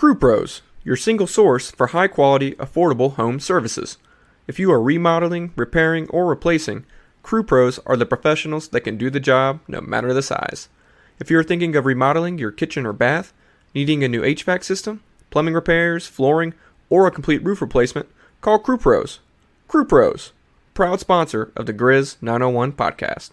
Crew Pros, your single source for high quality, affordable home services. If you are remodeling, repairing, or replacing, Crew Pros are the professionals that can do the job no matter the size. If you are thinking of remodeling your kitchen or bath, needing a new HVAC system, plumbing repairs, flooring, or a complete roof replacement, call Crew Pros. Crew Pros, proud sponsor of the Grizz 901 podcast.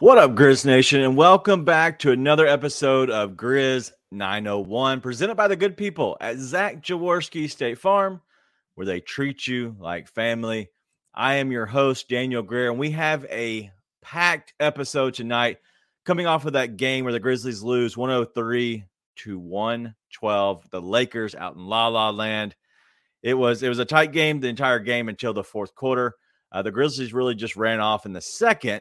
What up, Grizz Nation, and welcome back to another episode of Grizz 901, presented by the good people at Zach Jaworski State Farm, where they treat you like family. I am your host, Daniel Greer, and we have a packed episode tonight coming off of that game where the Grizzlies lose 103 to 112. The Lakers out in La La Land. It was it was a tight game the entire game until the fourth quarter. Uh, the Grizzlies really just ran off in the second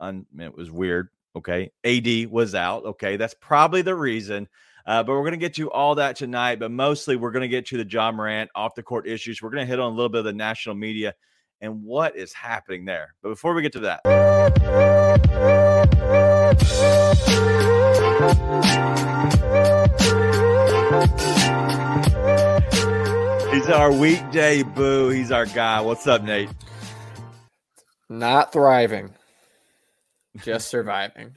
Un, it was weird. Okay. AD was out. Okay. That's probably the reason. Uh, but we're going to get to all that tonight. But mostly, we're going to get to the Ja Morant off the court issues. We're going to hit on a little bit of the national media and what is happening there. But before we get to that, he's our weekday boo. He's our guy. What's up, Nate? Not thriving just surviving.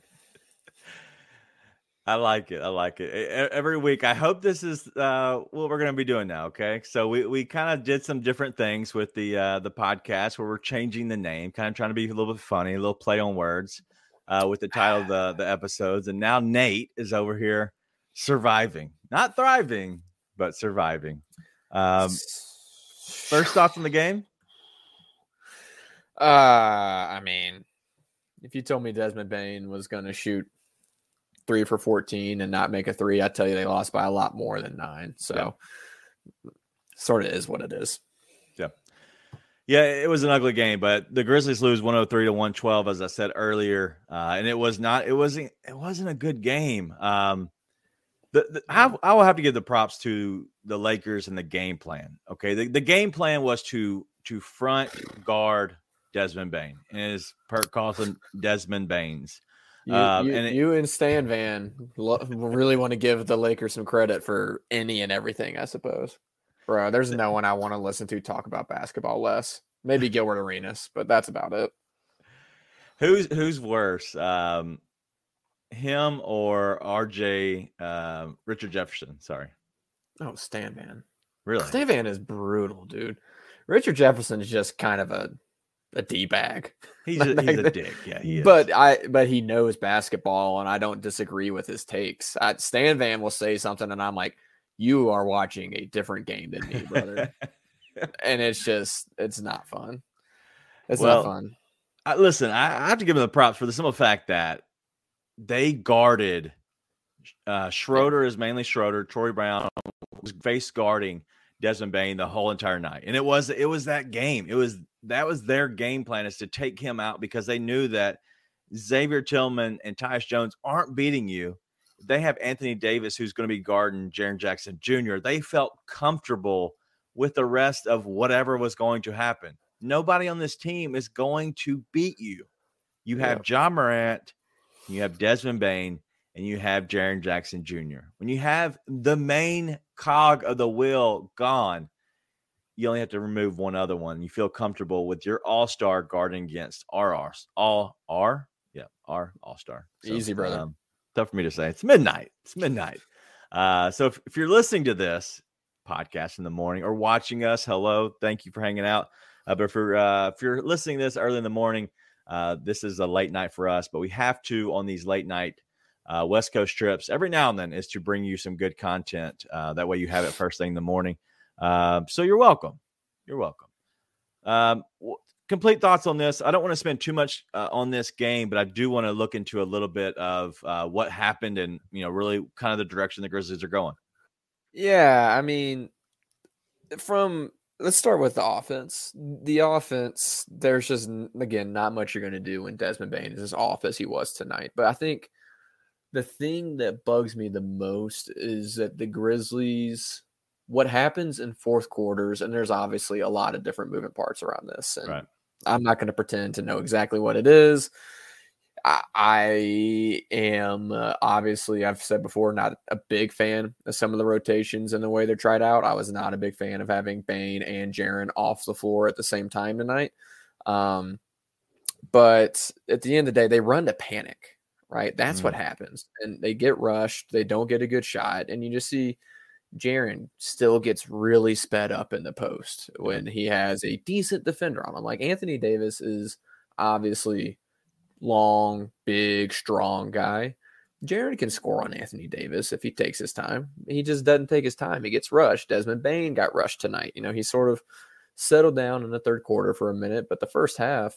I like it. I like it. Every week, I hope this is uh, what we're going to be doing now. Okay, so we, we kind of did some different things with the uh, the podcast where we're changing the name, kind of trying to be a little bit funny, a little play on words uh, with the title of the the episodes. And now Nate is over here surviving, not thriving, but surviving. Um, first thoughts on the game? Uh, I mean, if you told me Desmond Bane was going to shoot three for 14 and not make a three, I'd tell you they lost by a lot more than nine. So, yeah. sort of is what it is. Yeah. Yeah, it was an ugly game, but the Grizzlies lose 103 to 112, as I said earlier. Uh, and it was not, it wasn't, it wasn't a good game. Um, the, the I, I will have to give the props to the Lakers and the game plan. Okay. The, the game plan was to, to front guard Desmond Bane. And his Perk calls him Desmond Baines. You, um, you, and it, you, and Stan Van lo- really want to give the Lakers some credit for any and everything, I suppose. Bro, there's no one I want to listen to talk about basketball less. Maybe Gilbert Arenas, but that's about it. Who's who's worse, um, him or RJ uh, um, Richard Jefferson? Sorry. Oh, Stan Van. Really? Stan Van is brutal, dude. Richard Jefferson is just kind of a a d bag. He's, a, he's a dick, yeah. but I but he knows basketball, and I don't disagree with his takes. I, Stan Van will say something, and I'm like, "You are watching a different game than me, brother." and it's just it's not fun. It's well, not fun. I, listen, I, I have to give them the props for the simple fact that they guarded. Uh, Schroeder is mainly Schroeder. Troy Brown was face guarding Desmond Bane the whole entire night, and it was it was that game. It was that was their game plan is to take him out because they knew that Xavier Tillman and Tyus Jones aren't beating you. They have Anthony Davis who's going to be guarding Jaren Jackson Jr. They felt comfortable with the rest of whatever was going to happen. Nobody on this team is going to beat you. You have yeah. Ja Morant, you have Desmond Bane, and you have Jaren Jackson Jr. When you have the main cog of the wheel gone, you only have to remove one other one. You feel comfortable with your all star guarding against RR. All R? Yeah, R all star. So, Easy, brother. Um, tough for me to say. It's midnight. It's midnight. Uh, so if, if you're listening to this podcast in the morning or watching us, hello. Thank you for hanging out. Uh, but for uh, if you're listening this early in the morning, uh, this is a late night for us, but we have to on these late night uh, West Coast trips every now and then is to bring you some good content. Uh, that way you have it first thing in the morning. Um, so you're welcome. You're welcome. Um, complete thoughts on this. I don't want to spend too much uh, on this game, but I do want to look into a little bit of uh, what happened and you know really kind of the direction the Grizzlies are going. Yeah, I mean, from let's start with the offense. The offense, there's just again not much you're going to do when Desmond Bane is as off as he was tonight. But I think the thing that bugs me the most is that the Grizzlies, what happens in fourth quarters, and there's obviously a lot of different moving parts around this, and Right. I'm not going to pretend to know exactly what it is. I, I am uh, obviously, I've said before, not a big fan of some of the rotations and the way they're tried out. I was not a big fan of having Bane and Jaren off the floor at the same time tonight. Um, but at the end of the day, they run to panic, right? That's what happens. And they get rushed, they don't get a good shot, and you just see Jaren still gets really sped up in the post when he has a decent defender on him. Like Anthony Davis is obviously long, big, strong guy. Jaren can score on Anthony Davis if he takes his time. He just doesn't take his time. He gets rushed. Desmond Bane got rushed tonight. You know, he sort of settled down in the third quarter for a minute, but the first half,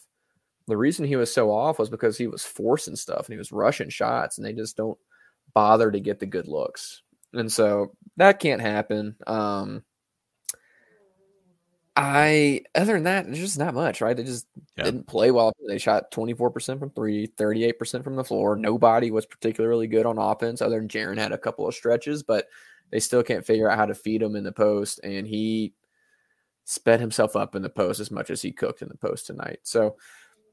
the reason he was so off was because he was forcing stuff and he was rushing shots, and they just don't bother to get the good looks. And so that can't happen. Um, I other than that, there's just not much, right? They just Yeah. didn't play well. They shot 24% from three, 38% from the floor. Nobody was particularly good on offense, other than Jaren had a couple of stretches, but they still can't figure out how to feed him in the post. And he sped himself up in the post as much as he cooked in the post tonight. So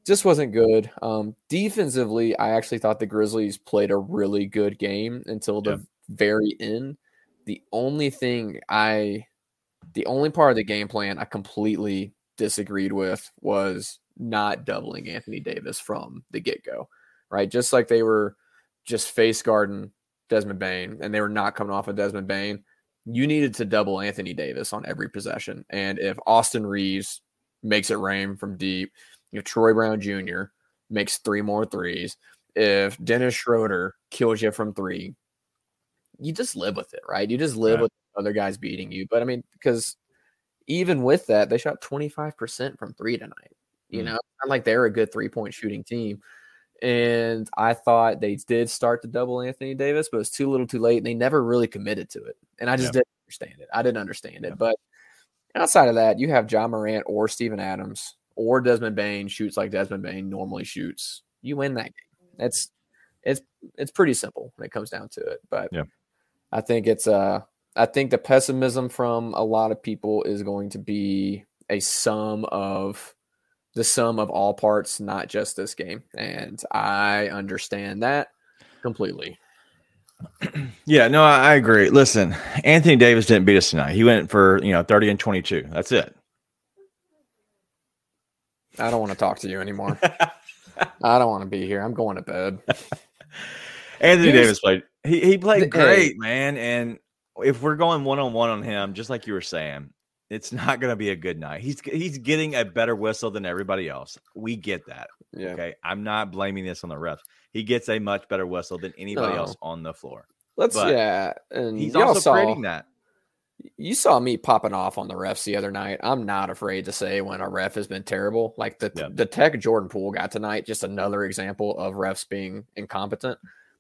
just wasn't good. Um, defensively, I actually thought the Grizzlies played a really good game until the Yeah. very end. The only thing I, the only part of the game plan I completely disagreed with was not doubling Anthony Davis from the get go, right? Just like they were just face guarding Desmond Bane and they were not coming off of Desmond Bane. You needed to double Anthony Davis on every possession. And if Austin Reaves makes it rain from deep, if Troy Brown Jr. makes three more threes, if Dennis Schroeder kills you from three, you just live with it, right? You just live Right. with other guys beating you. But I mean, because even with that, they shot 25% from three tonight. You Mm. know, not like they're a good three point shooting team. And I thought they did start to double Anthony Davis, but it was too little too late. And they never really committed to it. And I just Yeah. didn't understand it. I didn't understand it. But outside of that, you have Ja Morant or Steven Adams or Desmond Bane shoots like Desmond Bane normally shoots. You win that game. It's it's it's pretty simple when it comes down to it. But Yeah. I think it's uh I think the pessimism from a lot of people is going to be a sum of the sum of all parts, not just this game. And I understand that completely. Yeah, no, I, I agree. Listen, Anthony Davis didn't beat us tonight. He went for you know thirty and twenty two. That's it. I don't want to talk to you anymore. I don't want to be here. I'm going to bed. Anthony Here's- Davis played. He he played The- great, hey. man. And if we're going one on one on him, just like you were saying, it's not going to be a good night. He's he's getting a better whistle than everybody else. We get that. Yeah. Okay, I'm not blaming this on the refs. He gets a much better whistle than anybody No. else on the floor. Let's But yeah. And He's also saw, creating that. You saw me popping off on the refs the other night. I'm not afraid to say when a ref has been terrible. Like the Yeah. the tech Jordan Poole got tonight, just another example of refs being incompetent.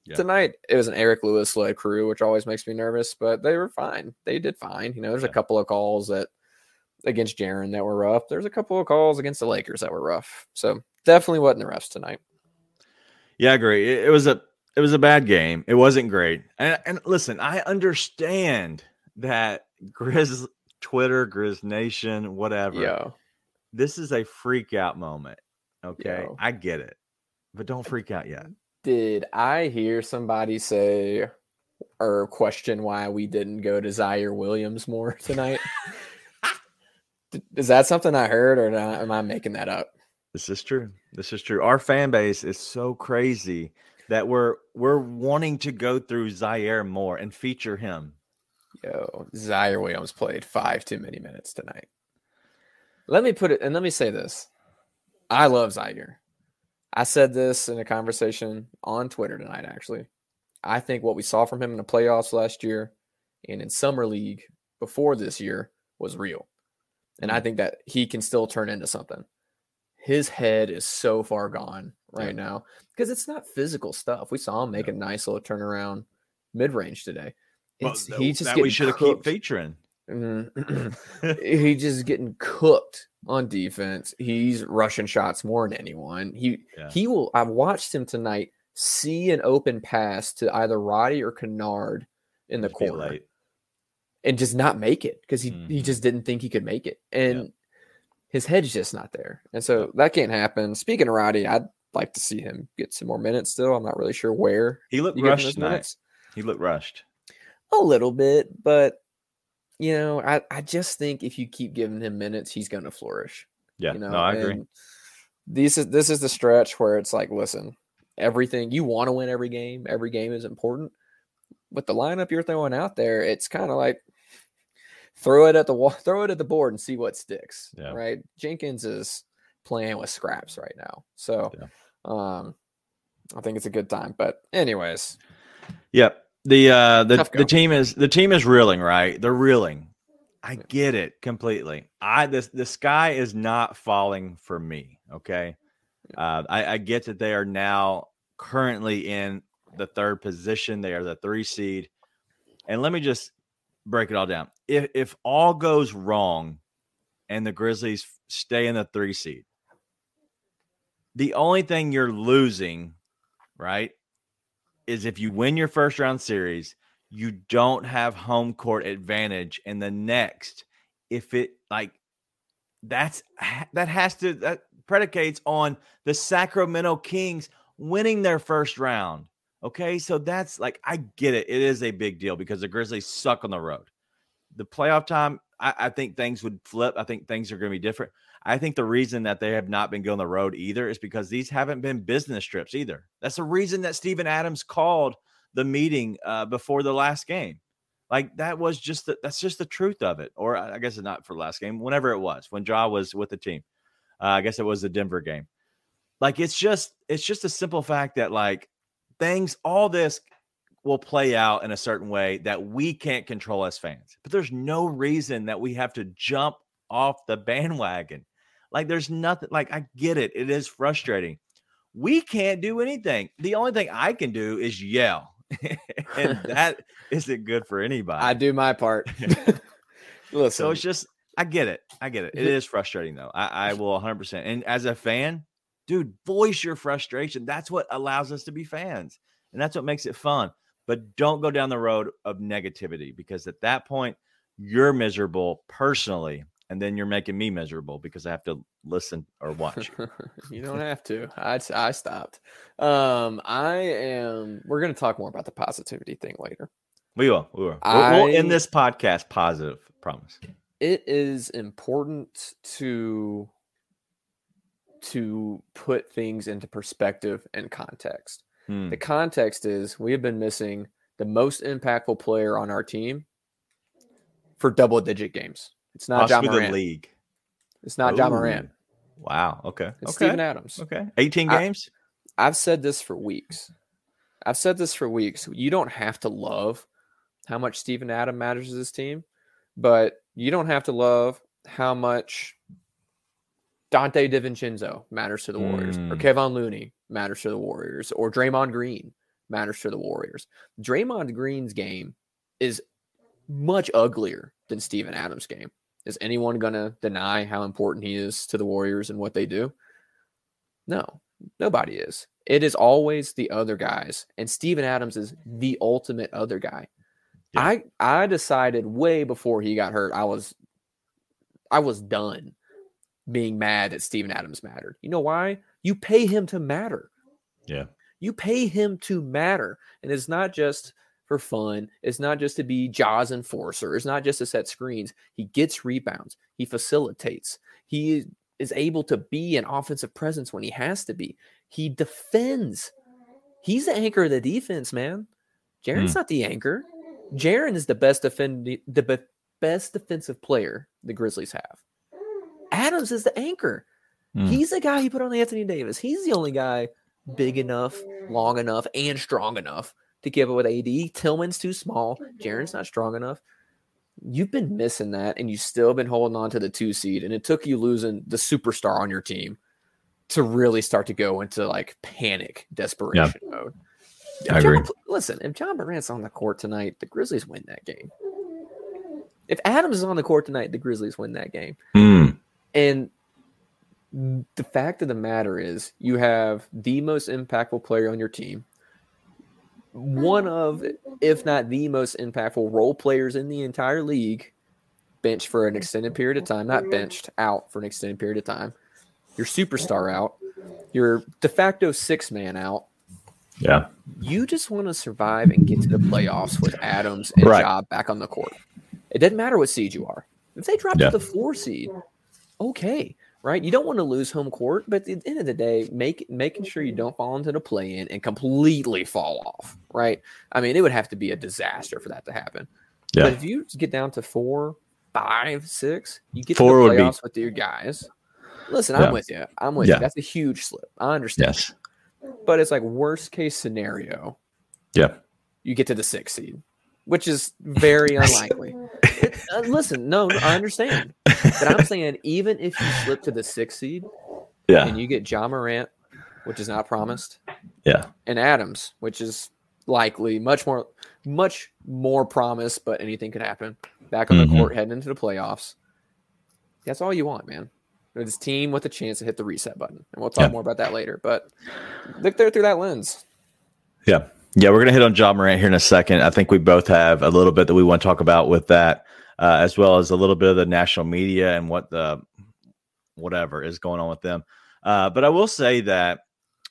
Yeah. Tonight it was an Eric Lewis led crew, which always makes me nervous, but they were fine. They did fine. You know, there's a couple of calls that against Jaren that were rough. There's a couple of calls against the Lakers that were rough. So definitely wasn't the refs tonight. Yeah, I agree. It, it was a it was a bad game. It wasn't great. And and listen, I understand that Grizz Twitter, Grizz Nation, whatever. Yo. This is a freak out moment. Okay. Yo. I get it. But don't freak out yet. Did I hear somebody say or question why we didn't go to Ziaire Williams more tonight? Is that something I heard, or not- am I making that up? This is true. This is true. Our fan base is so crazy that we're we're wanting to go through Ziaire more and feature him. Yo, Ziaire Williams played five too many minutes tonight. Let me put it, and let me say this: I love Ziaire. I said this in a conversation on Twitter tonight. Actually, I think what we saw from him in the playoffs last year and in summer league before this year was real, and I mm. think that he can still turn into something. His head is so far gone right Yeah. now because it's not physical stuff. We saw him make a nice little turnaround mid range today. Well, It's, th- he's just that we should have keep featuring. Mm, he just getting cooked on defense. He's rushing shots more than anyone. He Yeah. he will. I've watched him tonight see an open pass to either Roddy or Kennard in the Just corner and just not make it because he he Mhm. just didn't think he could make it, and his head's just not there, and so that can't happen. Speaking of Roddy, I'd like to see him get some more minutes. Still, I'm not really sure where He looked you get him rushed tonight. minutes. He looked rushed. A little bit, but you know, I, I just think if you keep giving him minutes, he's going to flourish. Yeah, you know, no, I agree. and This is this is the stretch where it's like, listen, everything you want to win every game. Every game is important. With the lineup you're throwing out there, it's kind of like throw it at the wall, throw it at the board, and see what sticks. Yeah. Right? Jenkins is playing with scraps right now, so um, I think it's a good time. But anyways, Yep. The uh the, the team is the team is reeling, right? They're reeling. I get it completely. I this the sky is not falling for me. Okay. Uh I, I get that they are now currently in the third position. They are the three seed. And let me just break it all down. If if all goes wrong and the Grizzlies stay in the three seed, the only thing you're losing, right, is if you win your first round series, you don't have home court advantage in the next. If it like that's that has to that predicates on the Sacramento Kings winning their first round. Okay, so that's like I get it. It is a big deal because the Grizzlies suck on the road. The playoff time, I, I think things would flip. I think things are going to be different. I think the reason that they have not been going the road either is because these haven't been business trips either. That's the reason that Steven Adams called the meeting uh, before the last game. Like that was just the, that's just the truth of it. Or I guess it's not for last game, whenever it was when Ja was with the team. Uh, I guess it was the Denver game. Like it's just it's just a simple fact that like things all this will play out in a certain way that we can't control as fans. But there's no reason that we have to jump off the bandwagon. Like there's nothing like I get it. It is frustrating. We can't do anything. The only thing I can do is yell. and that isn't good for anybody. I do my part. Listen, So it's just, I get it. I get it. It is frustrating though. I, I will 100%. And as a fan, dude, voice your frustration. That's what allows us to be fans. And that's what makes it fun. But don't go down the road of negativity because at that point, you're miserable personally. And then you're making me miserable because I have to listen or watch you. you don't have to. I I stopped. Um, I am. We're gonna talk more about the positivity thing later. We will. We will. We'll, we'll end this podcast positive. Promise. It is important to to put things into perspective and context. Hmm. The context is we have been missing the most impactful player on our team for double digit games. It's not Ja Possibly the Morant. league. It's not Ja Ooh. Morant. Wow. Okay. It's okay. Steven Adams. Okay. 18 games? I've said this for weeks. I've said this for weeks. You don't have to love how much Steven Adam matters to this team, but you don't have to love how much Donte DiVincenzo matters to the Warriors, or Mm. Kevon Looney matters to the Warriors, or Draymond Green matters to the Warriors. Draymond Green's game is much uglier than Steven Adams' game. Is anyone going to deny how important he is to the Warriors and what they do? No, nobody is. It is always the other guys, and Steven Adams is the ultimate other guy. Yeah. I I decided way before he got hurt. I was I was done being mad that Steven Adams mattered. You know why? You pay him to matter. Yeah. You pay him to matter, and it's not just for fun. It's not just to be Jaws enforcer. It's not just to set screens. He gets rebounds. He facilitates. He is able to be an offensive presence when he has to be. He defends. He's the anchor of the defense, man. Jaren's not the anchor. Jaren is the best defending the be- best defensive player the Grizzlies have. Adams is the anchor. Hmm. He's the guy he put on Anthony Davis. He's the only guy big enough, long enough, and strong enough to give it with AD. Tillman's too small. Jaren's not strong enough. You've been missing that, and you've still been holding on to the two seed. And it took you losing the superstar on your team to really start to go into like panic, desperation mode. If I Ja- agree. listen, if Ja Morant's on the court tonight, the Grizzlies win that game. If Adams is on the court tonight, the Grizzlies win that game. Mm, And the fact of the matter is, you have the most impactful player on your team, one of, if not the most impactful role players in the entire league, benched for an extended period of time, not benched out for an extended period of time. Your superstar out, your de facto six man out. yeah. You just want to survive and get to the playoffs with Adams and Right. Job back on the court. It doesn't matter what seed you are. If they drop Yeah. to the four seed, okay, right? You don't want to lose home court, but at the end of the day, make making sure you mm-hmm. don't fall into the play in and completely fall off, right? I mean, it would have to be a disaster for that to happen. Yeah. But if you get down to four, five, six, you get Four to the be- playoffs with your guys. Listen, Yeah. I'm with you. I'm with Yeah. you. That's a huge slip. I understand. Yes. But it's like worst case scenario, Yeah. you get to the sixth seed, which is very unlikely. Uh, listen, no, I understand. But I'm saying even if you slip to the sixth seed Yeah. and you get Ja Morant, which is not promised, Yeah. and Adams, which is likely much more much more promised, but anything could happen. Back on Mhm. the court heading into the playoffs. That's all you want, man. This team with a chance to hit the reset button. And we'll talk Yeah. more about that later. But look there through that lens. Yeah. Yeah, we're gonna hit on Ja Morant here in a second. I think we both have a little bit that we want to talk about with that, uh, as well as a little bit of the national media and what the whatever is going on with them. Uh, but I will say that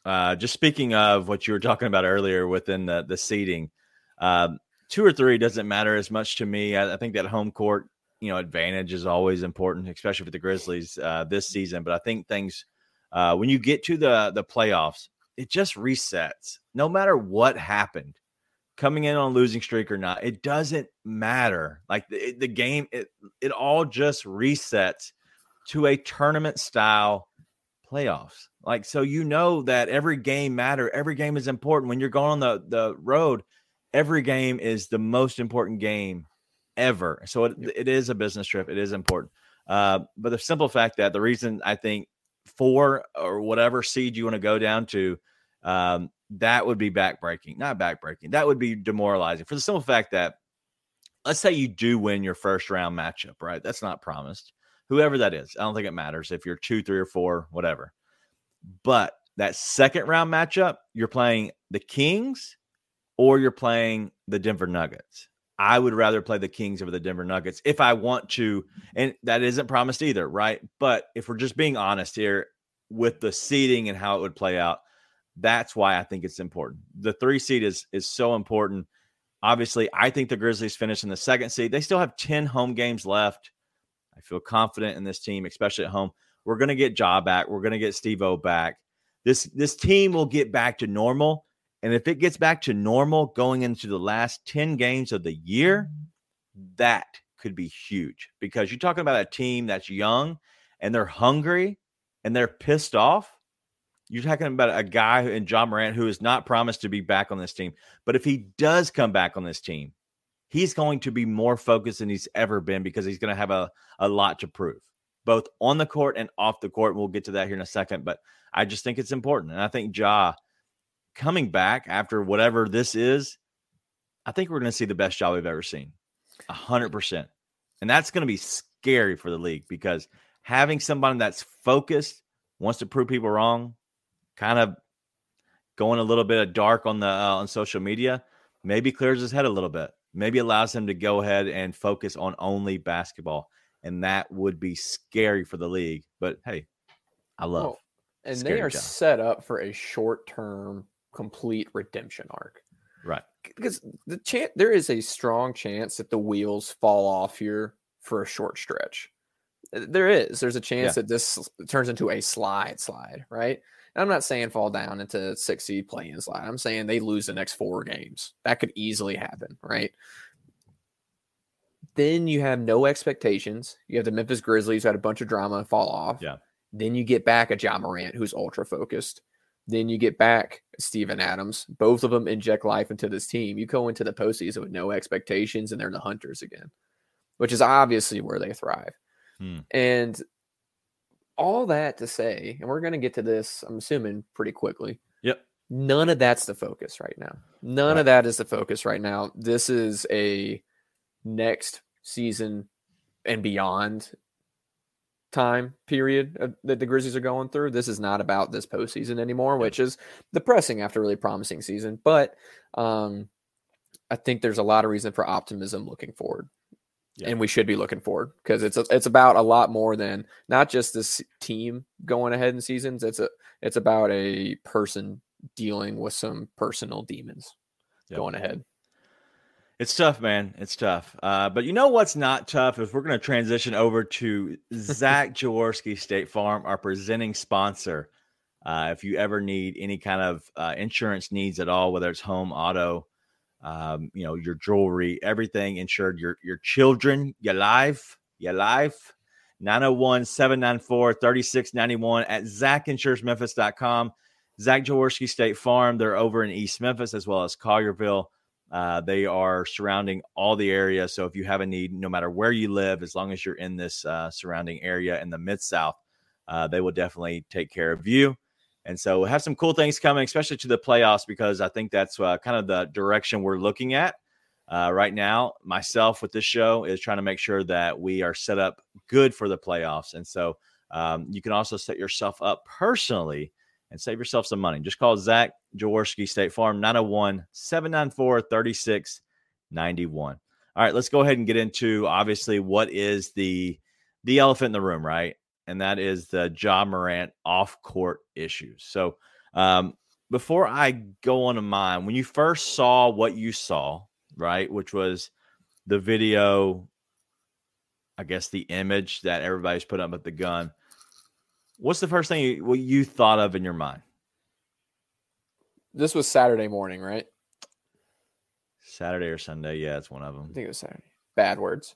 uh, just speaking of what you were talking about earlier within the the seating, um, two or three doesn't matter as much to me. I, I think that home court, you know, advantage is always important, especially for the Grizzlies uh, this season. But I think things uh, when you get to the the playoffs, it just resets. No matter what happened, coming in on losing streak or not, it doesn't matter. Like the, the game, it it all just resets to a tournament style playoffs. Like so, you know that every game matter. Every game is important when you're going on the the road. Every game is the most important game ever. So it, it is a business trip. It is important. Uh, but the simple fact that the reason I think four or whatever seed you want to go down to, um, that would be backbreaking. Not backbreaking. That would be demoralizing for the simple fact that let's say you do win your first round matchup, right? That's not promised. Whoever that is, I don't think it matters if you're two, three, or four, whatever. But that second round matchup, you're playing the Kings or you're playing the Denver Nuggets. I would rather play the Kings over the Denver Nuggets if I want to. And that isn't promised either, right? But if we're just being honest here with the seeding and how it would play out, that's why I think it's important. The three seed is is so important. Obviously, I think the Grizzlies finish in the second seed. They still have 10 home games left. I feel confident in this team, especially at home. We're going to get Ja back. We're going to get Steve O back. This this team will get back to normal. And if it gets back to normal going into the last 10 games of the year, that could be huge because you're talking about a team that's young and they're hungry and they're pissed off. You're talking about a guy in Ja Morant who is not promised to be back on this team. But if he does come back on this team, he's going to be more focused than he's ever been because he's going to have a, a lot to prove, both on the court and off the court. We'll get to that here in a second. But I just think it's important. And I think Ja coming back after whatever this is, I think we're going to see the best job we've ever seen. A hundred percent. And that's going to be scary for the league because having somebody that's focused, wants to prove people wrong, kind of going a little bit of dark on the uh, on social media, maybe clears his head a little bit. Maybe allows him to go ahead and focus on only basketball, and that would be scary for the league. But hey, I love. Well, and they are job. set up for a short term complete redemption arc. Right. Because the chance there is a strong chance that the wheels fall off here for a short stretch. There is. There's a chance Yeah. that this turns into a slide slide, right? I'm not saying fall down into six seed play in slide. I'm saying they lose the next four games. That could easily happen, right? Then you have no expectations. You have the Memphis Grizzlies who had a bunch of drama and fall off. Yeah. Then you get back a Ja Morant who's ultra focused. Then you get back Steven Adams. Both of them inject life into this team. You go into the postseason with no expectations, and they're the hunters again, which is obviously where they thrive. Hmm. And all that to say, and we're going to get to this, I'm assuming, pretty quickly. Yep. None of that's the focus right now. None Right. of that is the focus right now. This is a next season and beyond time period that the Grizzlies are going through. This is not about this postseason anymore, which is depressing after a really promising season. But um, I think there's a lot of reason for optimism looking forward. Yeah. And we should be looking forward because it's a, it's about a lot more than not just this team going ahead in seasons. It's a it's about a person dealing with some personal demons yep. going ahead. It's tough, man. It's tough. Uh, but you know what's not tough is we're going to transition over to Zach Jaworski State Farm, our presenting sponsor. Uh, if you ever need any kind of uh, insurance needs at all, whether it's home, auto, um, you know, your jewelry, everything insured, your your children, your life, your life. 901 794 3691 at zachinsuresmemphis.com. Zach Jaworski State Farm, they're over in East Memphis as well as Collierville. Uh, they are surrounding all the area. So if you have a need, no matter where you live, as long as you're in this uh, surrounding area in the Mid South, uh, they will definitely take care of you. And so we'll have some cool things coming, especially to the playoffs, because I think that's uh, kind of the direction we're looking at. Uh, right now, myself with this show is trying to make sure that we are set up good for the playoffs. And so um, you can also set yourself up personally and save yourself some money. Just call Zach Jaworski State Farm 901 794 3691. All right, let's go ahead and get into obviously what is the the elephant in the room, right? And that is the Ja Morant off court issues. So, um, before I go on to mine, when you first saw what you saw, right, which was the video, I guess the image that everybody's put up with the gun, What's the first thing you, what you thought of in your mind? This was Saturday morning, right? Saturday or Sunday? Yeah, it's one of them. I think it was Saturday. Bad words.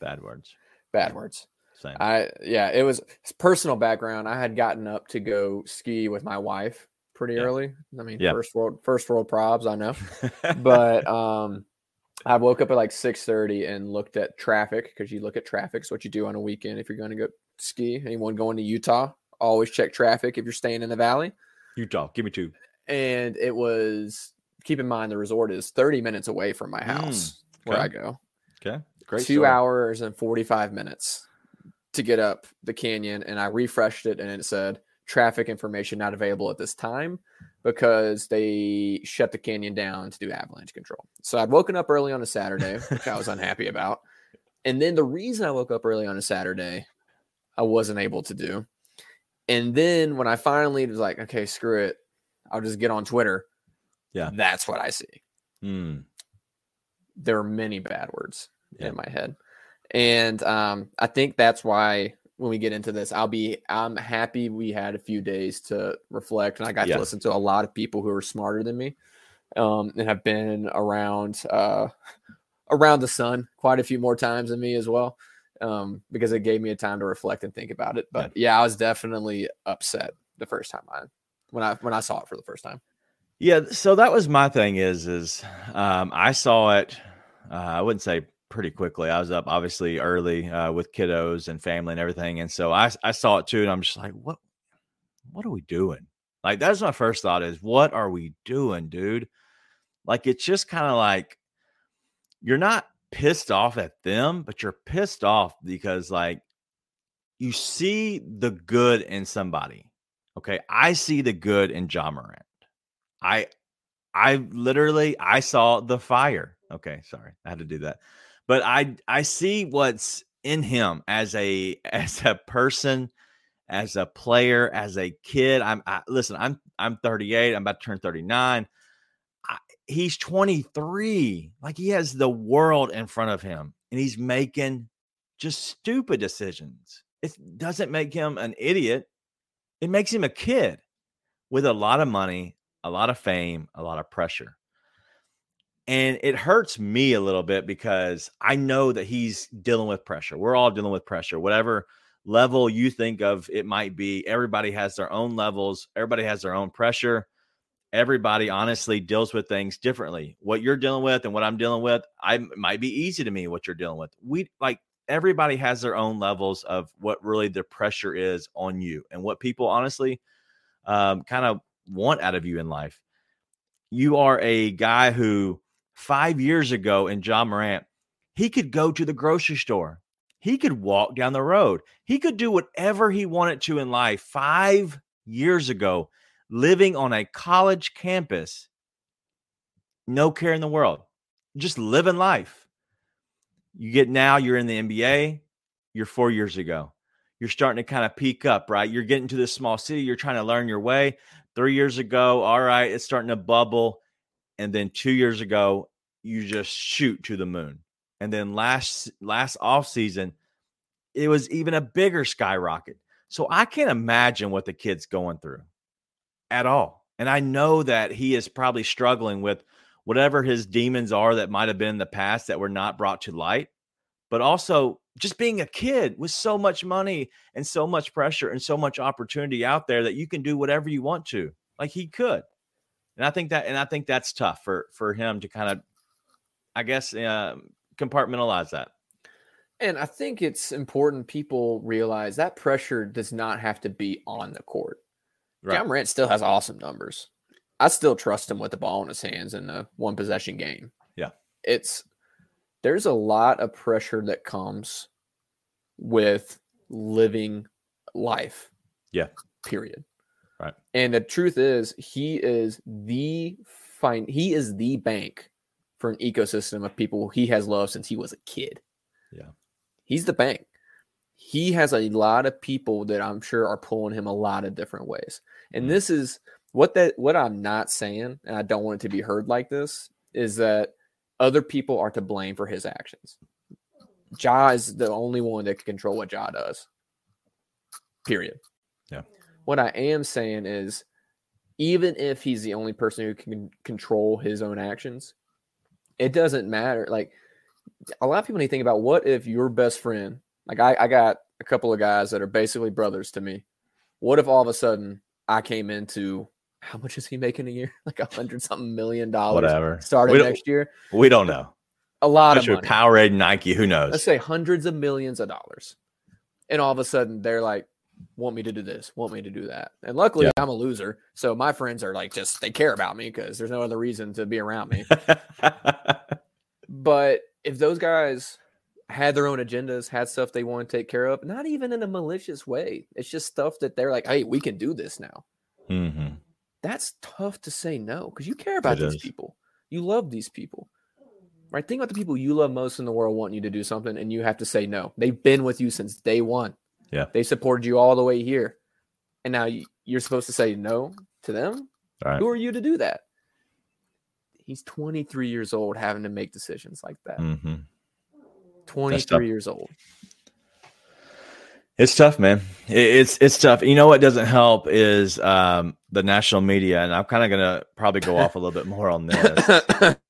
Bad words. Bad words. Same. I yeah, it was personal background. I had gotten up to go ski with my wife pretty yeah. early. I mean, yeah. first world first world probs, I know. but um I woke up at like 6:30 and looked at traffic because you look at traffic. It's what you do on a weekend if you're going to go ski. Anyone going to Utah, always check traffic if you're staying in the valley. Utah, give me two. And it was keep in mind the resort is 30 minutes away from my house mm, okay. where I go. Okay. Great. Two story. hours and 45 minutes to get up the canyon. And I refreshed it and it said traffic information not available at this time because they shut the canyon down to do avalanche control. So I'd woken up early on a Saturday, which I was unhappy about. And then the reason I woke up early on a Saturday I wasn't able to do. And then when I finally was like, okay, screw it, I'll just get on Twitter. Yeah. That's what I see. Mm. There are many bad words yeah. in my head. And um, I think that's why when we get into this, I'll be I'm happy we had a few days to reflect and I got yeah. to listen to a lot of people who are smarter than me um, and have been around uh, around the sun quite a few more times than me as well um, because it gave me a time to reflect and think about it. But yeah, I was definitely upset the first time I when I when I saw it for the first time. Yeah, so that was my thing. Is is um, I saw it. Uh, I wouldn't say pretty quickly. I was up obviously early uh, with kiddos and family and everything, and so I I saw it too, and I'm just like, what what are we doing? Like that's my first thought is what are we doing, dude? Like it's just kind of like you're not pissed off at them, but you're pissed off because like you see the good in somebody. Okay. I see the good in Ja Morant. I I literally I saw the fire. Okay, sorry. I had to do that. But I I see what's in him as a as a person, as a player, as a kid. I'm I, listen, I'm I'm 38, I'm about to turn 39 he's 23. Like he has the world in front of him and he's making just stupid decisions. It doesn't make him an idiot. It makes him a kid with a lot of money, a lot of fame, a lot of pressure. And it hurts me a little bit because I know that he's dealing with pressure. We're all dealing with pressure, whatever level you think of it might be. Everybody has their own levels, everybody has their own pressure everybody honestly deals with things differently. What you're dealing with and what I'm dealing with, I might be easy to me what you're dealing with. We like everybody has their own levels of what really the pressure is on you and what people honestly um, kind of want out of you in life. You are a guy who five years ago in Ja Morant, He could go to the grocery store. He could walk down the road. He could do whatever he wanted to in life five years ago, living on a college campus. No care in the world, just living life. You get now, you're in the NBA, you're four years ago. You're starting to kind of peak up, right? You're getting to this small city, you're trying to learn your way. Three years ago, all right, it's starting to bubble. And then two years ago, you just shoot to the moon. And then last last off season, it was even a bigger skyrocket. So I can't imagine what the kid's going through at all. And I know that he is probably struggling with whatever his demons are that might have been in the past that were not brought to light, but also just being a kid with so much money and so much pressure and so much opportunity out there that you can do whatever you want to, like he could. And I think that, and I think that's tough for for him to kind of, I guess, uh, compartmentalize that. And I think it's important people realize that pressure does not have to be on the court. Right. Ja Morant still has awesome numbers. I still trust him with the ball in his hands in a one possession game. Yeah. It's there's a lot of pressure that comes with living life. Yeah. Period. Right. And the truth is he is the fine he is the bank for an ecosystem of people he has loved since he was a kid. Yeah. He's the bank. He has a lot of people that I'm sure are pulling him a lot of different ways. And mm. this is what that what I'm not saying, and I don't want it to be heard like this, is that other people are to blame for his actions. Ja is the only one that can control what Ja does. Period. Yeah. What I am saying is, even if he's the only person who can control his own actions, it doesn't matter. Like a lot of people need to think about what if your best friend, like I, I got a couple of guys that are basically brothers to me. What if all of a sudden I came into how much is he making a year? Like a hundred something million dollars. Whatever. Starting next year. We don't know. A lot of money. Powerade, Nike, who knows? Let's say hundreds of millions of dollars. And all of a sudden they're like, want me to do this, want me to do that. And luckily yeah. I'm a loser. So my friends are like just they care about me because there's no other reason to be around me. but if those guys had their own agendas, had stuff they want to take care of, not even in a malicious way. It's just stuff that they're like, hey, we can do this now. Mm-hmm. That's tough to say no because you care about it these is. people. You love these people. Right? Think about the people you love most in the world wanting you to do something and you have to say no. They've been with you since day one. Yeah. They supported you all the way here. And now you're supposed to say no to them? Right. Who are you to do that? He's 23 years old having to make decisions like that. Mm-hmm. 23 years old. It's tough, man. It's it's tough. You know what doesn't help is um, the national media, and I'm kind of gonna probably go off a little bit more on this.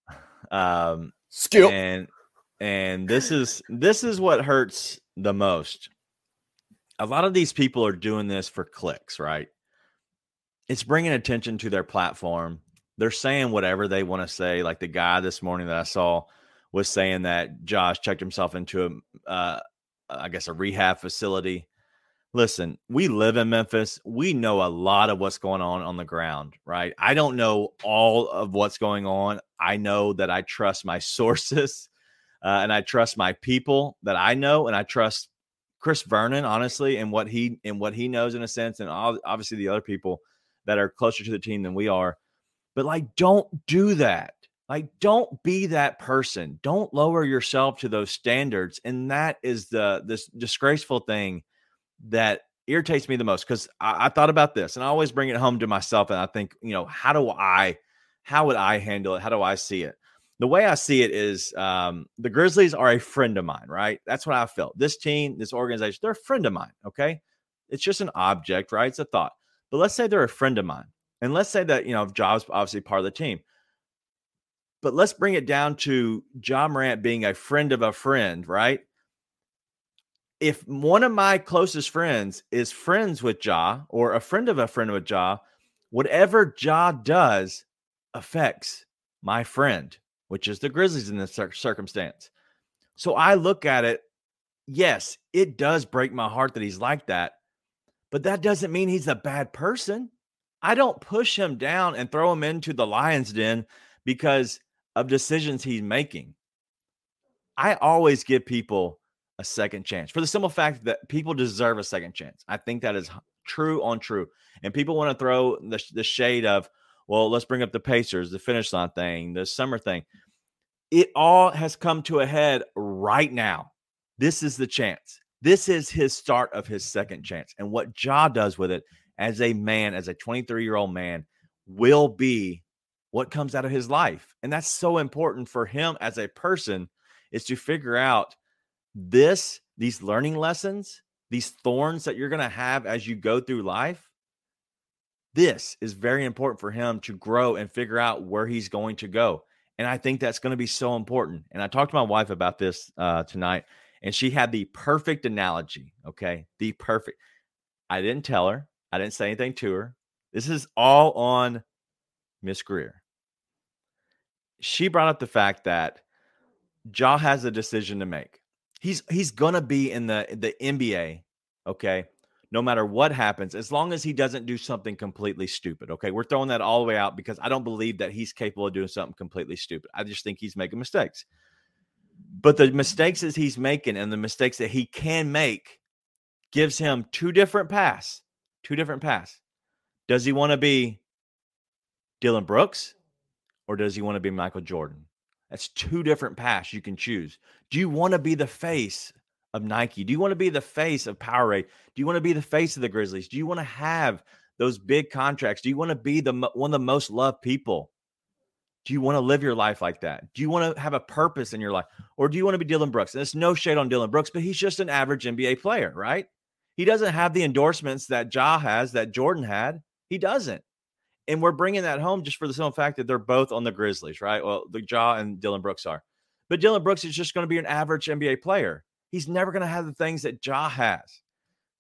Um, Skill and and this is this is what hurts the most. A lot of these people are doing this for clicks, right? It's bringing attention to their platform they're saying whatever they want to say. Like the guy this morning that I saw was saying that Josh checked himself into a, uh, I guess, a rehab facility. Listen, we live in Memphis. We know a lot of what's going on on the ground, right? I don't know all of what's going on. I know that I trust my sources uh, and I trust my people that I know, and I trust Chris Vernon, honestly, and what he and what he knows in a sense, and obviously the other people that are closer to the team than we are. But like, don't do that. Like, don't be that person. Don't lower yourself to those standards. And that is the this disgraceful thing that irritates me the most because I, I, thought about this and I always bring it home to myself. And I think, you know, how do I, how would I handle it? How do I see it? The way I see it is um, the Grizzlies are a friend of mine, right? That's what I felt. This team, this organization, they're a friend of mine. Okay. It's just an object, right? It's a thought. But let's say they're a friend of mine. And let's say that, you know, Job's obviously part of the team. But let's bring it down to Ja Morant being a friend of a friend, right? If one of my closest friends is friends with Ja or a friend of a friend with Ja, whatever Ja does affects my friend, which is the Grizzlies in this circumstance. So I look at it, yes, it does break my heart that he's like that, but that doesn't mean he's a bad person. I don't push him down and throw him into the lion's den because of decisions he's making. I always give people a second chance for the simple fact that people deserve a second chance. I think that is true on true. And people want to throw the, the shade of, well, let's bring up the Pacers, the finish line thing, the summer thing. It all has come to a head right now. This is the chance. This is his start of his second chance. And what Ja does with it as a man, as a 23 year old man, will be what comes out of his life. And that's so important for him as a person is to figure out this, these learning lessons, these thorns that you're going to have as you go through life. This is very important for him to grow and figure out where he's going to go. And I think that's going to be so important. And I talked to my wife about this uh, tonight, and she had the perfect analogy. Okay. The perfect. I didn't tell her, I didn't say anything to her. This is all on Miss Greer. She brought up the fact that Ja has a decision to make. He's he's gonna be in the the NBA, okay. No matter what happens, as long as he doesn't do something completely stupid. Okay, we're throwing that all the way out because I don't believe that he's capable of doing something completely stupid. I just think he's making mistakes. But the mistakes that he's making and the mistakes that he can make gives him two different paths. Two different paths. Does he want to be Dillon Brooks or does he want to be Michael Jordan? That's two different paths you can choose. Do you want to be the face of Nike? Do you want to be the face of Powerade? Do you want to be the face of the Grizzlies? Do you want to have those big contracts? Do you want to be the one of the most loved people? Do you want to live your life like that? Do you want to have a purpose in your life? Or do you want to be Dillon Brooks? And it's no shade on Dillon Brooks, but he's just an average NBA player, right? He doesn't have the endorsements that Ja has, that Jordan had. He doesn't. And we're bringing that home just for the simple fact that they're both on the Grizzlies, right? Well, the Ja and Dillon Brooks are. But Dillon Brooks is just going to be an average NBA player. He's never going to have the things that Ja has.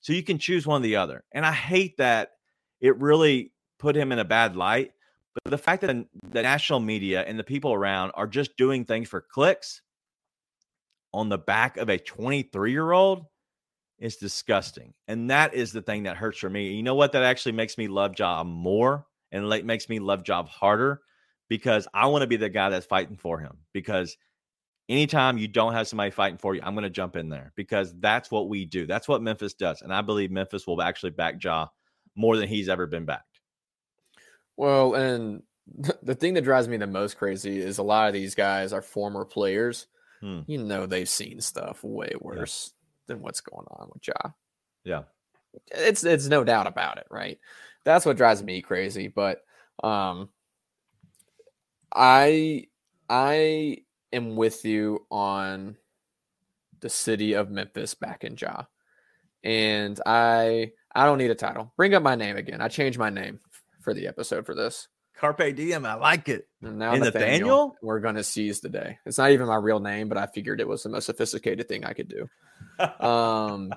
So you can choose one or the other. And I hate that it really put him in a bad light. But the fact that the national media and the people around are just doing things for clicks on the back of a 23 year old is disgusting. And that is the thing that hurts for me. You know what? That actually makes me love Ja more and makes me love Ja harder because I want to be the guy that's fighting for him. Because anytime you don't have somebody fighting for you, I'm going to jump in there because that's what we do. That's what Memphis does, and I believe Memphis will actually back Ja more than he's ever been backed. Well, and the thing that drives me the most crazy is a lot of these guys are former players. Hmm. You know, they've seen stuff way worse yeah. than what's going on with Ja. Yeah. It's it's no doubt about it, right? that's what drives me crazy. But um, I I am with you on the city of Memphis back in Ja, and I I don't need a title. Bring up my name again. I changed my name for the episode for this. Carpe diem. I like it. And now Nathaniel, Nathaniel, we're gonna seize the day. It's not even my real name, but I figured it was the most sophisticated thing I could do. um,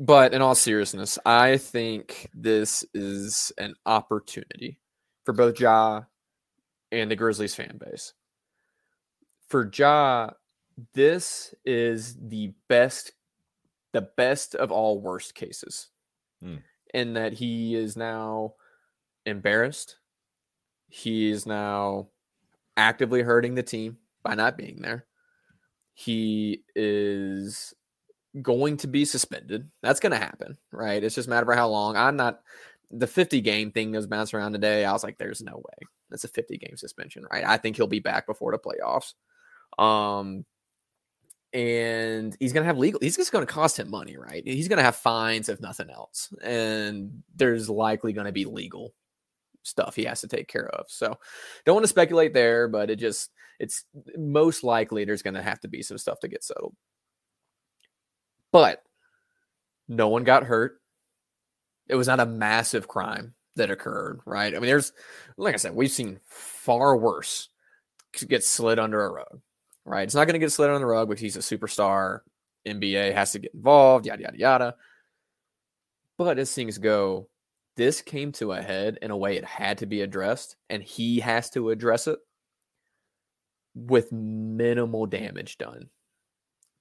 but in all seriousness, I think this is an opportunity for both Ja and the Grizzlies fan base. For Ja, this is the best, the best of all worst cases, hmm. in that he is now embarrassed. He is now actively hurting the team by not being there. He is going to be suspended. That's going to happen, right? It's just a matter of how long. I'm not the 50 game thing that was bouncing around today. I was like, there's no way. That's a 50 game suspension, right? I think he'll be back before the playoffs. Um, and he's going to have legal, he's just going to cost him money, right? He's going to have fines, if nothing else. And there's likely going to be legal stuff he has to take care of. So don't want to speculate there, but it just, it's most likely there's going to have to be some stuff to get settled. But no one got hurt. It was not a massive crime that occurred, right? I mean, there's, like I said, we've seen far worse get slid under a rug, right? It's not going to get slid on the rug because he's a superstar. NBA has to get involved, yada, yada, yada. But as things go, this came to a head in a way it had to be addressed, and he has to address it with minimal damage done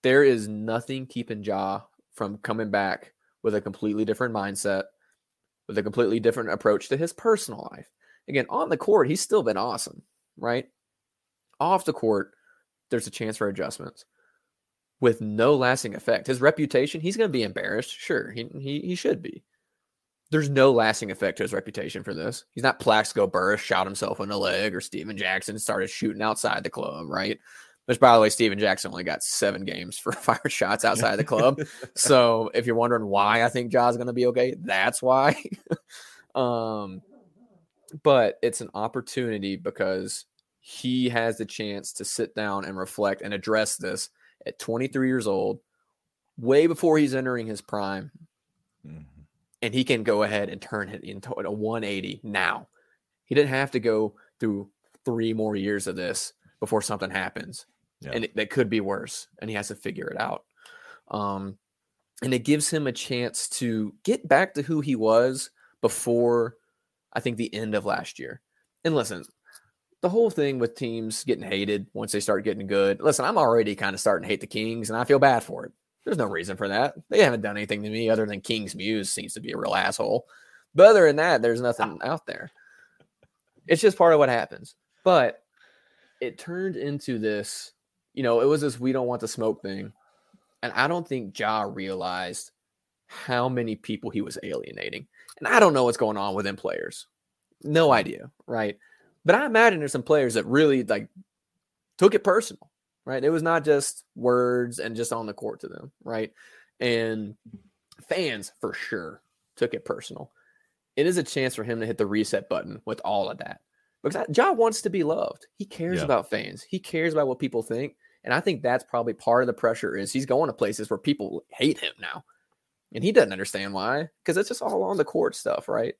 there is nothing keeping Ja from coming back with a completely different mindset, with a completely different approach to his personal life. Again, on the court, he's still been awesome, right? Off the court, there's a chance for adjustments with no lasting effect. His reputation, he's going to be embarrassed. Sure, he, he, he should be. There's no lasting effect to his reputation for this. He's not Plaxico Burress shot himself in the leg or Stephen Jackson started shooting outside the club, right? Which, by the way, Stephen Jackson only got seven games for fired shots outside the club. so if you're wondering why I think Ja's going to be okay, that's why. um, but it's an opportunity because he has the chance to sit down and reflect and address this at 23 years old, way before he's entering his prime. Mm-hmm. And he can go ahead and turn it into a 180 now. He didn't have to go through three more years of this before something happens. Yeah. And it, that could be worse. And he has to figure it out. Um, and it gives him a chance to get back to who he was before I think the end of last year. And listen, the whole thing with teams getting hated once they start getting good. Listen, I'm already kind of starting to hate the Kings, and I feel bad for it. There's no reason for that. They haven't done anything to me other than King's Muse seems to be a real asshole. But other than that, there's ah. nothing out there. It's just part of what happens. But it turned into this, you know, it was this we don't want the smoke thing. And I don't think Ja realized how many people he was alienating. And I don't know what's going on within players. No hmm. idea, right? But I imagine there's some players that really like took it personal, right? It was not just words and just on the court to them, right? And fans for sure took it personal. It is a chance for him to hit the reset button with all of that. Because Ja wants to be loved. He cares yeah. about fans. He cares about what people think. And I think that's probably part of the pressure is he's going to places where people hate him now. And he doesn't understand why, because it's just all on the court stuff, right?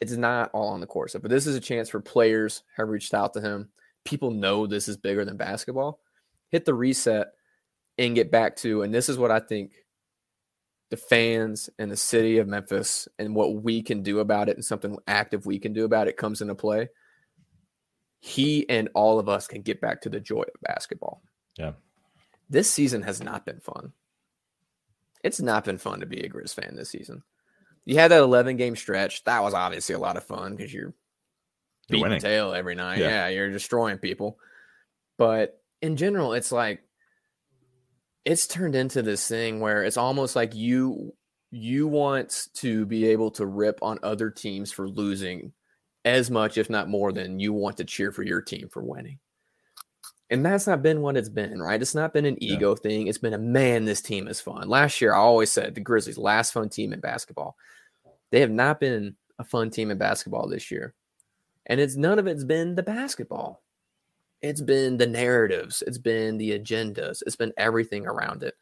It's not all on the court stuff. But this is a chance for players have reached out to him. People know this is bigger than basketball. Hit the reset and get back to, and this is what I think the fans and the city of Memphis and what we can do about it and something active we can do about it comes into play. He and all of us can get back to the joy of basketball. Yeah. This season has not been fun it's not been fun to be a Grizz fan this season. You had that 11 game stretch. That was obviously a lot of fun because you're beating you're tail every night. Yeah. yeah, you're destroying people. But in general, it's like it's turned into this thing where it's almost like you you want to be able to rip on other teams for losing as much, if not more, than you want to cheer for your team for winning. And that's not been what it's been, right? It's not been an ego yeah. thing. It's been a man, this team is fun. Last year, I always said the Grizzlies, last fun team in basketball. They have not been a fun team in basketball this year. And it's none of it's been the basketball. It's been the narratives, it's been the agendas, it's been everything around it.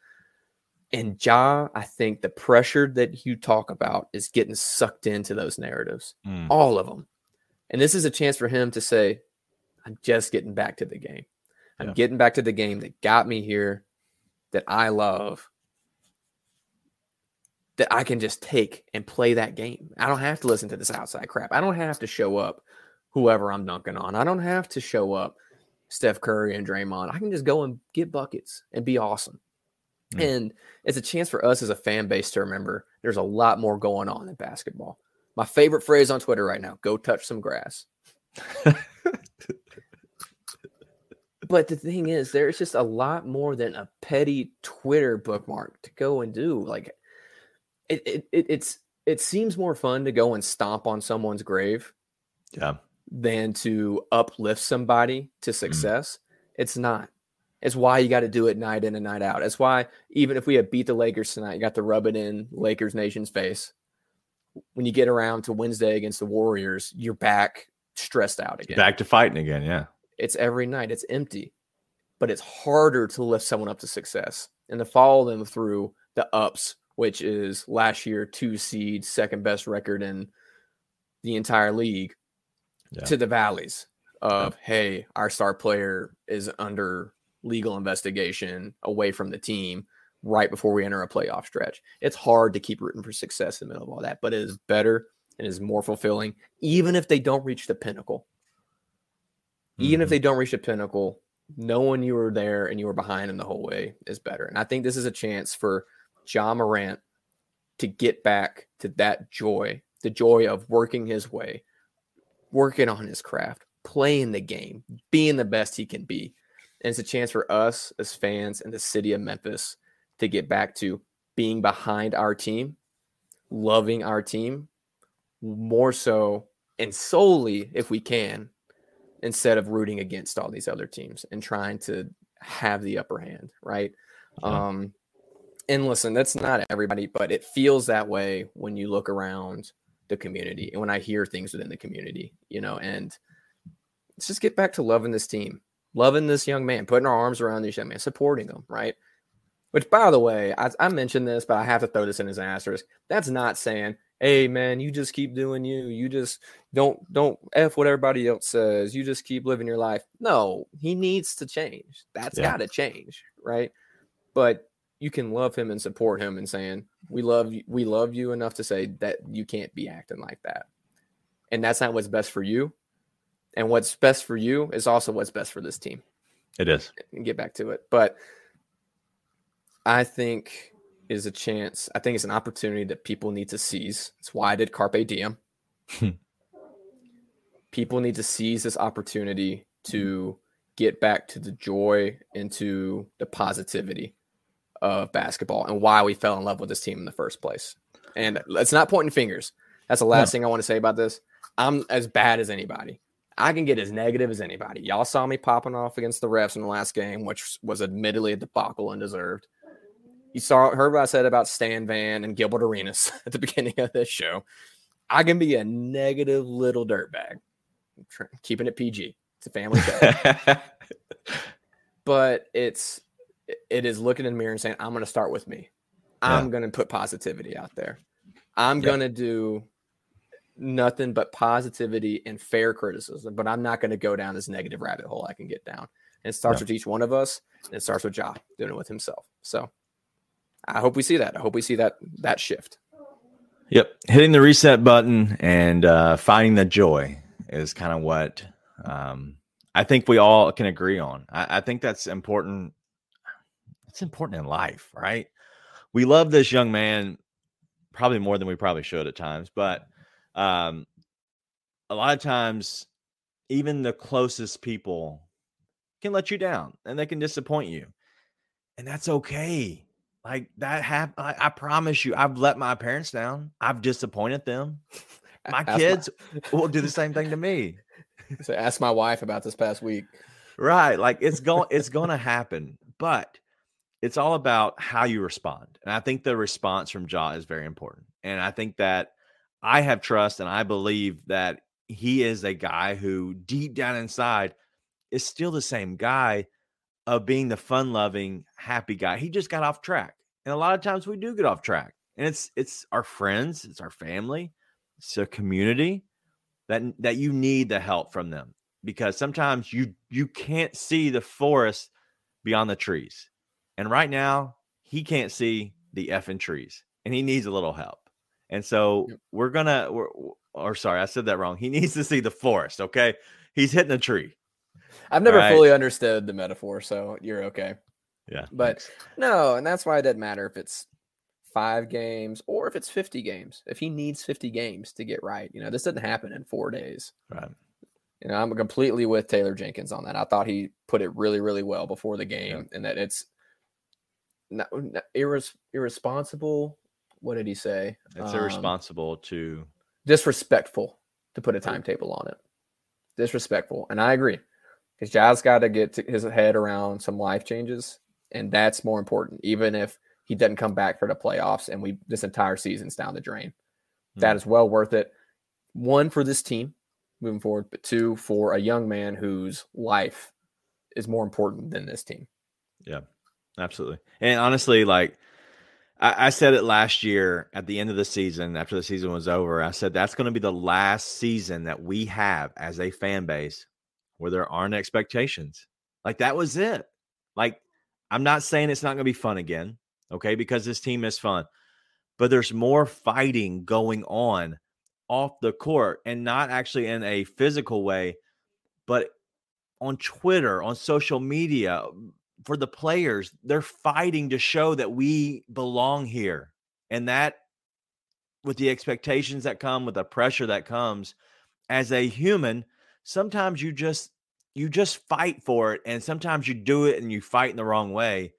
And Ja, I think the pressure that you talk about is getting sucked into those narratives, mm. all of them. And this is a chance for him to say, I'm just getting back to the game. I'm yeah. getting back to the game that got me here, that I love, that I can just take and play that game. I don't have to listen to this outside crap. I don't have to show up whoever I'm dunking on. I don't have to show up Steph Curry and Draymond. I can just go and get buckets and be awesome. Mm. And it's a chance for us as a fan base to remember there's a lot more going on in basketball. My favorite phrase on Twitter right now go touch some grass. But the thing is, there's just a lot more than a petty Twitter bookmark to go and do. Like, it, it, it it's it seems more fun to go and stomp on someone's grave, yeah, than to uplift somebody to mm. success. Mm. It's not. It's why you got to do it night in and night out. It's why even if we have beat the Lakers tonight, you got to rub it in Lakers Nation's face. When you get around to Wednesday against the Warriors, you're back stressed out again. Back to fighting again, yeah. It's every night, it's empty, but it's harder to lift someone up to success and to follow them through the ups, which is last year, two seed, second best record in the entire league, yeah. to the valleys of, yeah. hey, our star player is under legal investigation away from the team right before we enter a playoff stretch. It's hard to keep rooting for success in the middle of all that, but it is better and is more fulfilling, even if they don't reach the pinnacle. Even mm-hmm. if they don't reach the pinnacle, knowing you were there and you were behind them the whole way is better. And I think this is a chance for Ja Morant to get back to that joy, the joy of working his way, working on his craft, playing the game, being the best he can be. And it's a chance for us as fans and the city of Memphis to get back to being behind our team, loving our team more so and solely if we can, instead of rooting against all these other teams and trying to have the upper hand, right? Yeah. Um, and listen, that's not everybody, but it feels that way when you look around the community and when I hear things within the community, you know, and let's just get back to loving this team, loving this young man, putting our arms around this young man, supporting them, right? Which, by the way, I, I mentioned this, but I have to throw this in as an asterisk. That's not saying, hey man, you just keep doing you. You just don't don't f what everybody else says. You just keep living your life. No, he needs to change. That's yeah. got to change, right? But you can love him and support him and saying we love you we love you enough to say that you can't be acting like that. And that's not what's best for you. And what's best for you is also what's best for this team. It is. And get back to it. But i think is a chance i think it's an opportunity that people need to seize. It's why i did carpe diem. Hmm. People need to seize this opportunity to get back to the joy and to the positivity of basketball and why we fell in love with this team in the first place. And it's not pointing fingers. That's the last no. thing I want to say about this. I'm as bad as anybody. I can get as negative as anybody. Y'all saw me popping off against the refs in the last game, which was admittedly a debacle and deserved. You saw heard what I said about Stan Van and Gilbert Arenas at the beginning of this show. I can be a negative little dirtbag. Keeping it PG. It's a family show. but it's it is looking in the mirror and saying, I'm going to start with me. I'm going to put positivity out there. I'm yeah. going to do nothing but positivity and fair criticism, but I'm not going to go down this negative rabbit hole I can get down. And it starts yeah. with each one of us, and it starts with Ja doing it with himself. So I hope we see that. I hope we see that that shift. Yep, hitting the reset button and uh, finding the joy is kind of what um, I think we all can agree on. I, I think that's important it's important in life, right? We love this young man probably more than we probably should at times, but um, a lot of times, even the closest people can let you down and they can disappoint you, and that's okay. Like that happened. I, I, promise you, I've let my parents down. I've disappointed them. My ask kids my... will do the same thing to me. So ask my wife about this past week. Right, like it's going, it's going to happen. But it's all about how you respond. And I think the response from Ja is very important. And I think that I have trust and I believe that he is a guy who deep down inside is still the same guy of being the fun loving, happy guy. He just got off track. And a lot of times we do get off track. And it's it's our friends, it's our family, it's a community that that you need the help from them because sometimes you you can't see the forest beyond the trees and right now, he can't see the effing trees and he needs a little help. And so yep. we're gonna, or sorry, I said that wrong. He needs to see the forest. Okay. He's hitting a tree. I've never right? fully understood the metaphor, so you're okay. Yeah. But thanks. no, and that's why it doesn't matter if it's five games or if it's 50 games. If he needs 50 games to get right, you know, this doesn't happen in four days. Right. You know, I'm completely with Taylor Jenkins on that. I thought he put it really, really well before the game, yeah. and that it's not, not irres- irresponsible. What did he say? It's um, irresponsible to disrespectful to put a timetable on it. Disrespectful, and I agree because Ja's got to get his head around some life changes, and that's more important. Even if he doesn't come back for the playoffs, and we this entire season's down the drain, mm-hmm. that is well worth it. One for this team moving forward, but two for a young man whose life is more important than this team. Yeah, absolutely. And honestly, like I, I, said it last year at the end of the season, after the season was over, I said that's going to be the last season that we have as a fan base where there aren't expectations. Like that was it. Like I'm not saying it's not going to be fun again, okay? Because this team is fun, but there's more fighting going on off the court and not actually in a physical way, but on Twitter, on social media, for the players, they're fighting to show that we belong here. And that, with the expectations that come, with the pressure that comes as a human, sometimes you just you just fight for it. And sometimes you do it and you fight in the wrong way.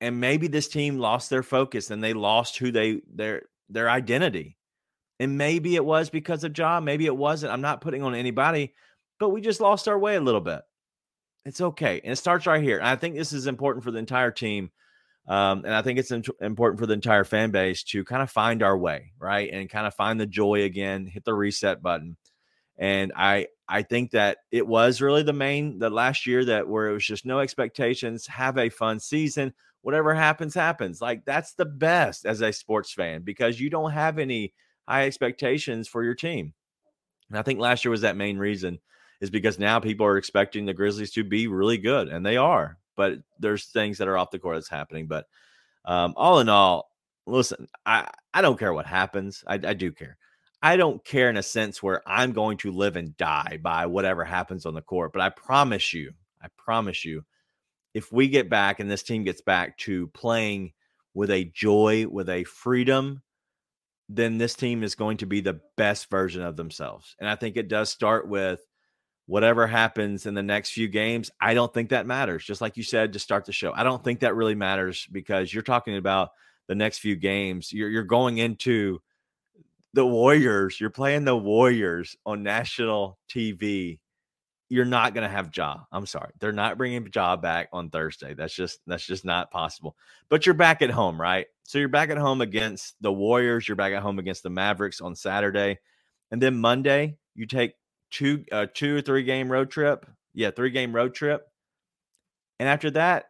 And maybe this team lost their focus and they lost who they their their identity. And maybe it was because of Ja, maybe it wasn't. I'm not putting on anybody, but we just lost our way a little bit. It's okay. And it starts right here. And I think this is important for the entire team. Um, and I think it's important for the entire fan base to kind of find our way, right? And kind of find the joy again, hit the reset button. And I I think that it was really the main the last year that where it was just no expectations, have a fun season, whatever happens happens. Like that's the best as a sports fan because you don't have any high expectations for your team. And I think last year was that main reason is because now people are expecting the Grizzlies to be really good and they are. But there's things that are off the court that's happening, but um, all in all, listen, I, I don't care what happens. I, I do care. I don't care in a sense where I'm going to live and die by whatever happens on the court. But I promise you, I promise you, if we get back and this team gets back to playing with a joy, with a freedom, then this team is going to be the best version of themselves. And I think it does start with whatever happens in the next few games. I don't think that matters. Just like you said to start the show, I don't think that really matters because you're talking about the next few games. You're, you're going into the Warriors, you're playing the Warriors on national TV. You're not going to have Ja. I'm sorry. They're not bringing Ja back on Thursday. That's just that's just not possible. But you're back at home, right? So you're back at home against the Warriors, you're back at home against the Mavericks on Saturday. And then Monday, you take two uh, two or three game road trip. Yeah, three game road trip. And after that,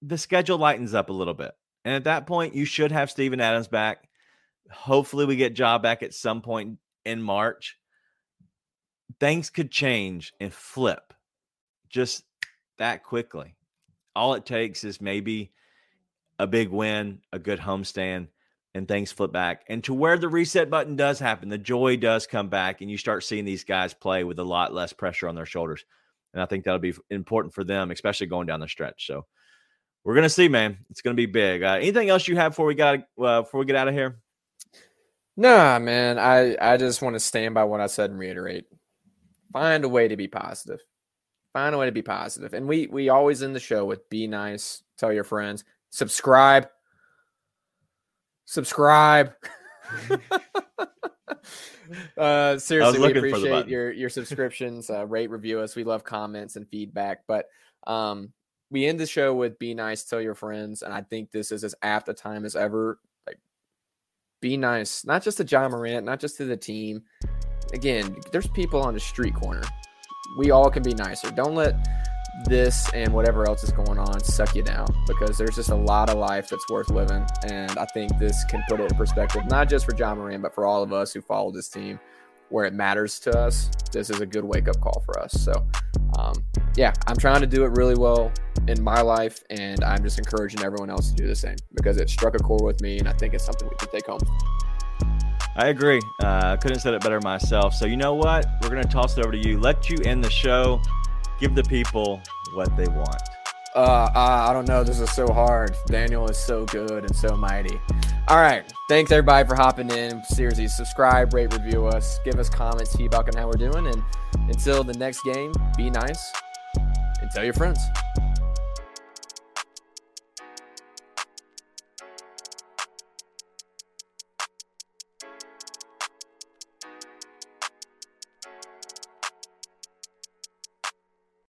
the schedule lightens up a little bit. And at that point, you should have Steven Adams back. Hopefully, we get Ja back at some point in March. Things could change and flip just that quickly. All it takes is maybe a big win, a good homestand, and things flip back. And to where the reset button does happen, the joy does come back, and you start seeing these guys play with a lot less pressure on their shoulders. And I think that'll be important for them, especially going down the stretch. So we're gonna see, man. It's gonna be big. Uh, anything else you have before we got uh, before we get out of here? Nah, man. I, I just want to stand by what I said and reiterate. Find a way to be positive. Find a way to be positive. And we we always end the show with be nice, tell your friends, subscribe. Subscribe. uh seriously, we appreciate your your subscriptions. Uh, rate, review us. We love comments and feedback. But um we end the show with be nice, tell your friends. And I think this is as apt a time as ever Like, be nice, not just to Ja Morant, not just to the team. Again, there's people on the street corner. We all can be nicer. Don't let this and whatever else is going on suck you down because there's just a lot of life that's worth living. And I think this can put it in perspective, not just for Ja Morant, but for all of us who follow this team where it matters to us. This is a good wake up call for us. So, um, yeah, I'm trying to do it really well in my life, and I'm just encouraging everyone else to do the same because it struck a chord with me, and I think it's something we can take home. I agree. Uh, I uh, couldn't have said it better myself. So you know what? We're gonna toss it over to you. Let you end the show. Give the people what they want. Uh, I don't know. This is so hard. Daniel is so good and so mighty. All right. Thanks everybody for hopping in. Seriously, subscribe, rate, review us, give us comments, feedback on how we're doing, and until the next game, be nice and tell your friends.